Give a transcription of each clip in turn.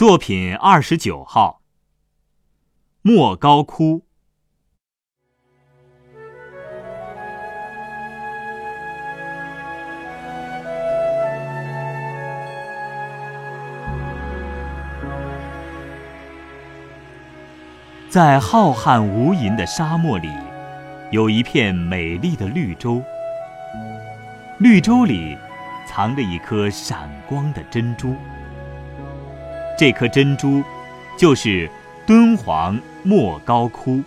作品二十九号，莫高窟。在浩瀚无垠的沙漠里，有一片美丽的绿洲。绿洲里藏着一颗闪光的珍珠。这颗珍珠就是敦煌莫高窟。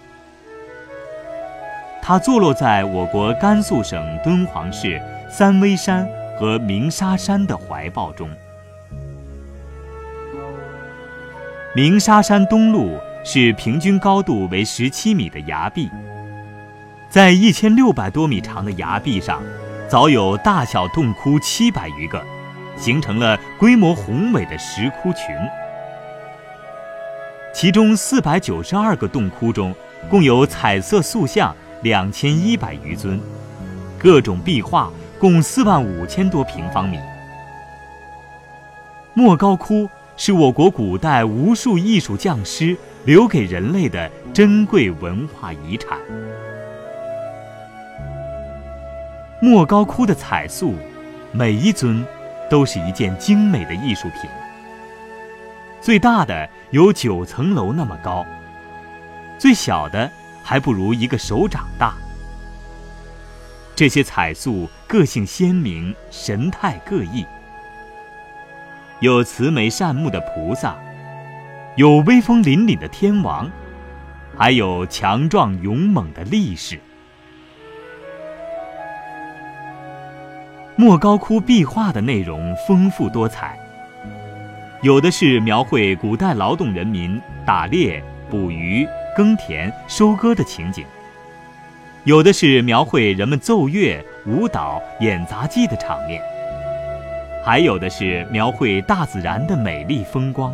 它坐落在我国甘肃省敦煌市三危山和鸣沙山的怀抱中。鸣沙山东麓。是平均高度为十七米的崖壁，在一千六百多米长的崖壁上，早有大小洞窟七百余个，形成了规模宏伟的石窟群。其中四百九十二个洞窟中，共有彩色塑像两千一百余尊，各种壁画共四万五千多平方米。莫高窟是我国古代无数艺术匠师。留给人类的珍贵文化遗产。莫高窟的彩塑，每一尊都是一件精美的艺术品。最大的有九层楼那么高，最小的还不如一个手掌大。这些彩塑个性鲜明，神态各异，有慈眉善目的菩萨。有威风凛凛的天王，还有强壮勇猛的力士。莫高窟壁画的内容丰富多彩，有的是描绘古代劳动人民打猎、捕鱼、耕田、收割的情景；有的是描绘人们奏乐、舞蹈、演杂技的场面；还有的是描绘大自然的美丽风光。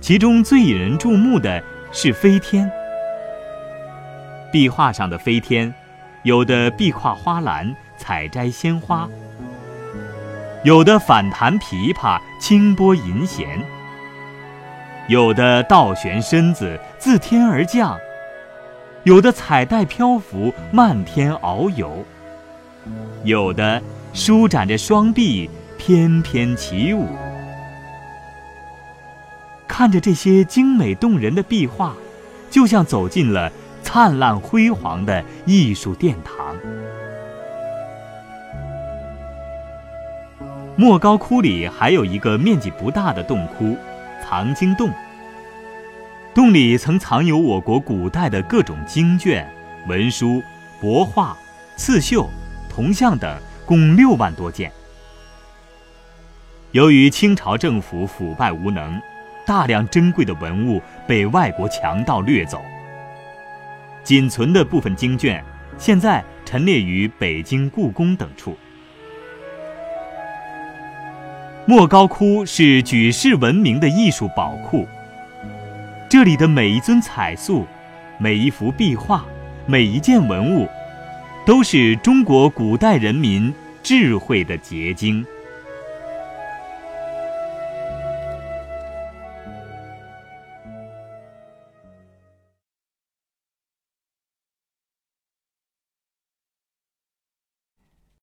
其中最引人注目的是飞天。壁画上的飞天，有的壁跨花篮采摘鲜花，有的反弹琵琶轻拨银弦，有的倒悬身子自天而降，有的彩带漂浮漫天遨游，有的舒展着双臂翩翩起舞。看着这些精美动人的壁画，就像走进了灿烂辉煌的艺术殿堂。莫高窟里还有一个面积不大的洞窟——藏经洞。洞里曾藏有我国古代的各种经卷、文书、帛画、刺绣、铜像等，共六万多件。由于清朝政府腐败无能，大量珍贵的文物被外国强盗掠走，仅存的部分经卷现在陈列于北京故宫等处。莫高窟是举世闻名的艺术宝库，这里的每一尊彩塑、每一幅壁画、每一件文物，都是中国古代人民智慧的结晶。